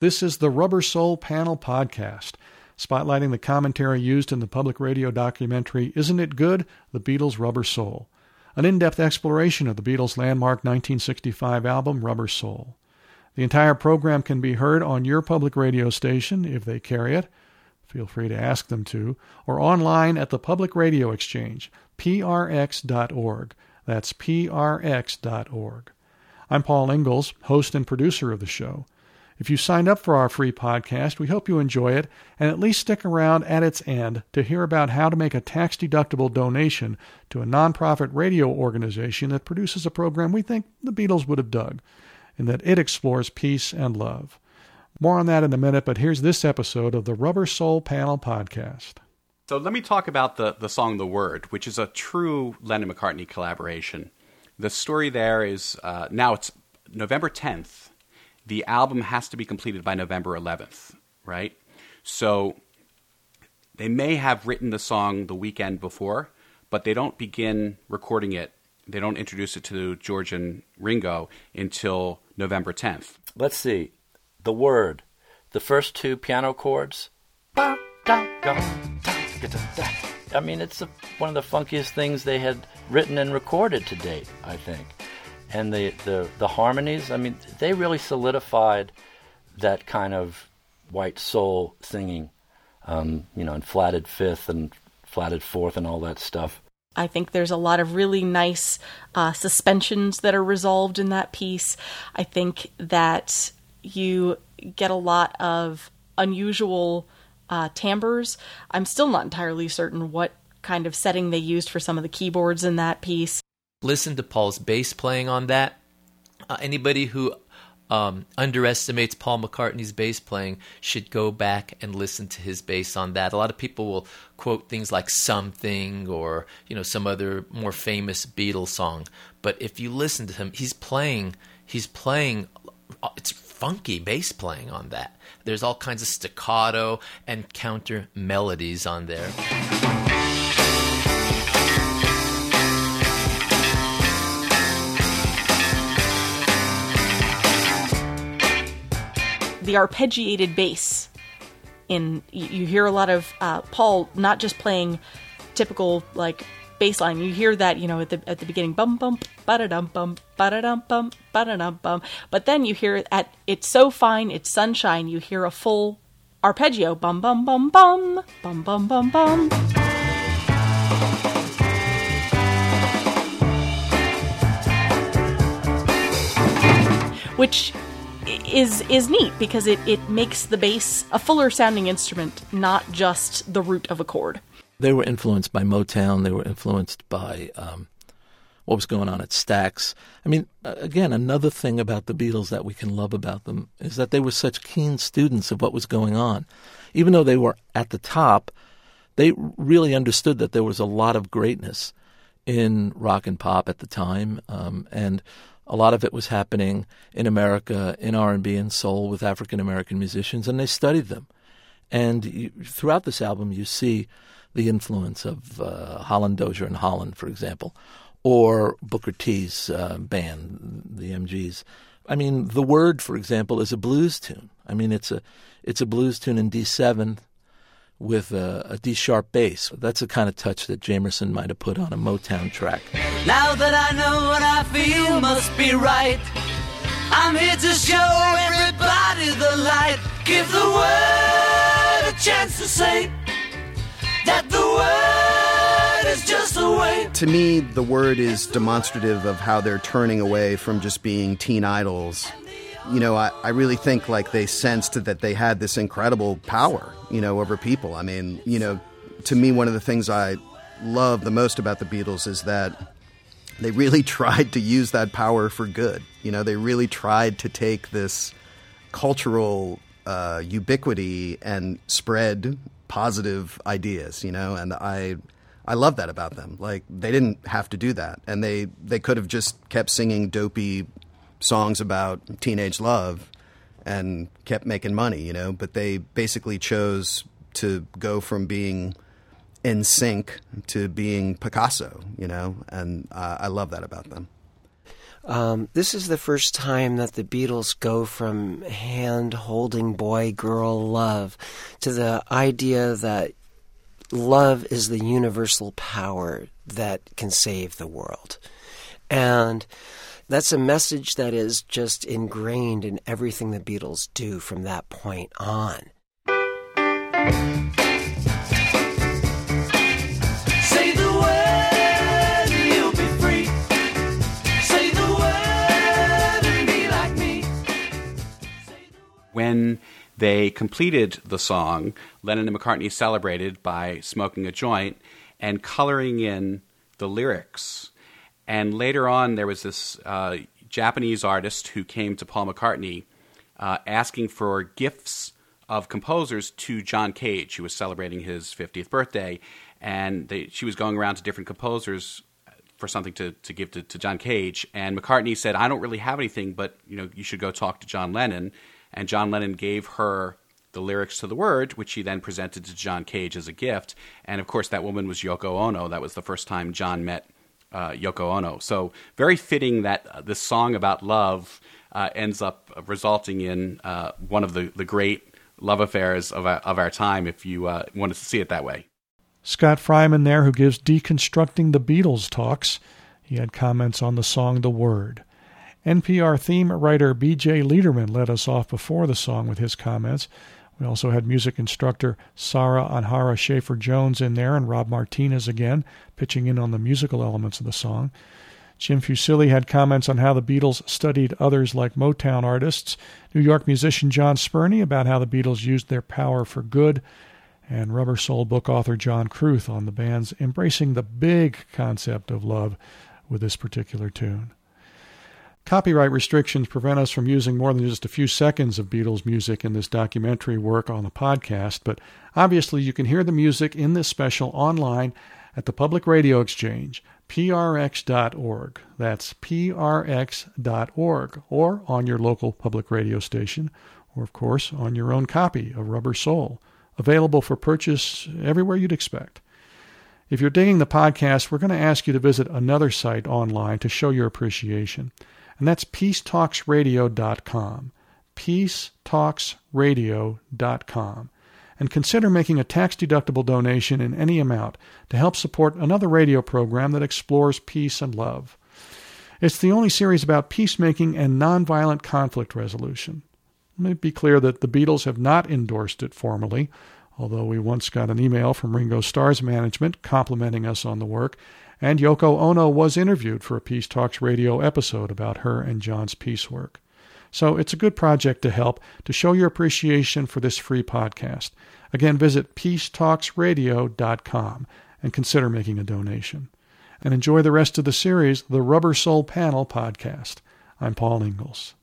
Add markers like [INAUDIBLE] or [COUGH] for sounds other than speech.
This is the Rubber Soul Panel Podcast, spotlighting the commentary used in the public radio documentary Isn't It Good? The Beatles' Rubber Soul, an in depth exploration of the Beatles' landmark 1965 album Rubber Soul. The entire program can be heard on your public radio station if they carry it. Feel free to ask them to, or online at the Public Radio Exchange, prx.org. That's prx.org. I'm Paul Ingles, host and producer of the show. If you signed up for our free podcast, we hope you enjoy it and at least stick around at its end to hear about how to make a tax deductible donation to a nonprofit radio organization that produces a program we think the Beatles would have dug, and that it explores peace and love. More on that in a minute, but here's this episode of the Rubber Soul Panel Podcast. So let me talk about the, the song The Word, which is a true Lennon McCartney collaboration. The story there is uh, now it's November 10th, the album has to be completed by November 11th, right? So they may have written the song the weekend before, but they don't begin recording it. They don't introduce it to George and Ringo until November 10th. Let's see. The word. The first two piano chords. I mean, it's one of the funkiest things they had written and recorded to date, I think and the, the, the harmonies, I mean, they really solidified that kind of white soul singing, um, you know, in flatted fifth and flatted fourth and all that stuff. I think there's a lot of really nice uh, suspensions that are resolved in that piece. I think that you get a lot of unusual uh, timbres. I'm still not entirely certain what kind of setting they used for some of the keyboards in that piece listen to Paul's bass playing on that. Uh, anybody who um, underestimates Paul McCartney's bass playing should go back and listen to his bass on that. A lot of people will quote things like "Something" or you know some other more famous Beatles song, but if you listen to him, he's playing he's playing uh, it's funky bass playing on that. There's all kinds of staccato and counter melodies on there. The arpeggiated bass. In you hear a lot of uh, Paul not just playing typical like bass line. You hear that you know at the at the beginning bum bum ba da dum bum ba da dum bum ba da dum bum. But then you hear at it's so fine it's sunshine. You hear a full arpeggio bum bum bum bum bum bum bum bum. Which is is neat because it, it makes the bass a fuller sounding instrument, not just the root of a chord. They were influenced by Motown. They were influenced by um, what was going on at Stax. I mean, again, another thing about the Beatles that we can love about them is that they were such keen students of what was going on. Even though they were at the top, they really understood that there was a lot of greatness in rock and pop at the time, um, and a lot of it was happening in America in R&B and soul with African American musicians, and they studied them. And you, throughout this album, you see the influence of uh, Holland Dozier and Holland, for example, or Booker T's uh, band, the MGs. I mean, the word, for example, is a blues tune. I mean, it's a it's a blues tune in D seven with a, a D sharp bass. That's the kind of touch that Jamerson might have put on a Motown track. Now that I know what I feel must be right, I'm here to show everybody the light. Give the word a chance to say that the word is just a way. To me, the word is demonstrative of how they're turning away from just being teen idols you know, I, I really think like they sensed that they had this incredible power, you know, over people. I mean, you know, to me, one of the things I love the most about the Beatles is that they really [LAUGHS] tried to use that power for good. You know, they really tried to take this cultural uh, ubiquity and spread positive ideas. You know, and I I love that about them. Like they didn't have to do that, and they they could have just kept singing dopey songs about teenage love and kept making money, you know, but they basically chose to go from being in sync to being Picasso, you know, and uh, I love that about them. Um, this is the first time that the Beatles go from hand holding boy girl love to the idea that love is the universal power that can save the world. And that's a message that is just ingrained in everything the Beatles do from that point on. Say the word, you'll be free. Say the word and be like me. When they completed the song, Lennon and McCartney celebrated by smoking a joint and coloring in the lyrics. And later on, there was this uh, Japanese artist who came to Paul McCartney uh, asking for gifts of composers to John Cage, who was celebrating his 50th birthday. And they, she was going around to different composers for something to, to give to, to John Cage. And McCartney said, I don't really have anything, but you know, you should go talk to John Lennon. And John Lennon gave her the lyrics to the word, which he then presented to John Cage as a gift. And of course, that woman was Yoko Ono. That was the first time John met uh, Yoko Ono. So very fitting that uh, this song about love uh, ends up resulting in uh, one of the, the great love affairs of our, of our time, if you uh, wanted to see it that way. Scott Freiman there, who gives Deconstructing the Beatles talks. He had comments on the song The Word. NPR theme writer B.J. Leiderman led us off before the song with his comments. We also had music instructor Sarah Anhara Schaefer Jones in there and Rob Martinez again, pitching in on the musical elements of the song. Jim Fusilli had comments on how the Beatles studied others like Motown artists, New York musician John Spurney about how the Beatles used their power for good, and Rubber Soul book author John Kruth on the band's embracing the big concept of love with this particular tune. Copyright restrictions prevent us from using more than just a few seconds of Beatles music in this documentary work on the podcast, but obviously you can hear the music in this special online at the Public Radio Exchange, prx.org. That's prx.org, or on your local public radio station, or of course on your own copy of Rubber Soul, available for purchase everywhere you'd expect. If you're digging the podcast, we're going to ask you to visit another site online to show your appreciation and that's peacetalksradio.com. peacetalksradio.com. And consider making a tax deductible donation in any amount to help support another radio program that explores peace and love. It's the only series about peacemaking and nonviolent conflict resolution. Let me be clear that the Beatles have not endorsed it formally, although we once got an email from Ringo Starr's management complimenting us on the work and Yoko Ono was interviewed for a Peace Talks radio episode about her and John's peace work. So it's a good project to help to show your appreciation for this free podcast. Again, visit peacetalksradio.com and consider making a donation. And enjoy the rest of the series, the Rubber Soul Panel podcast. I'm Paul Ingles.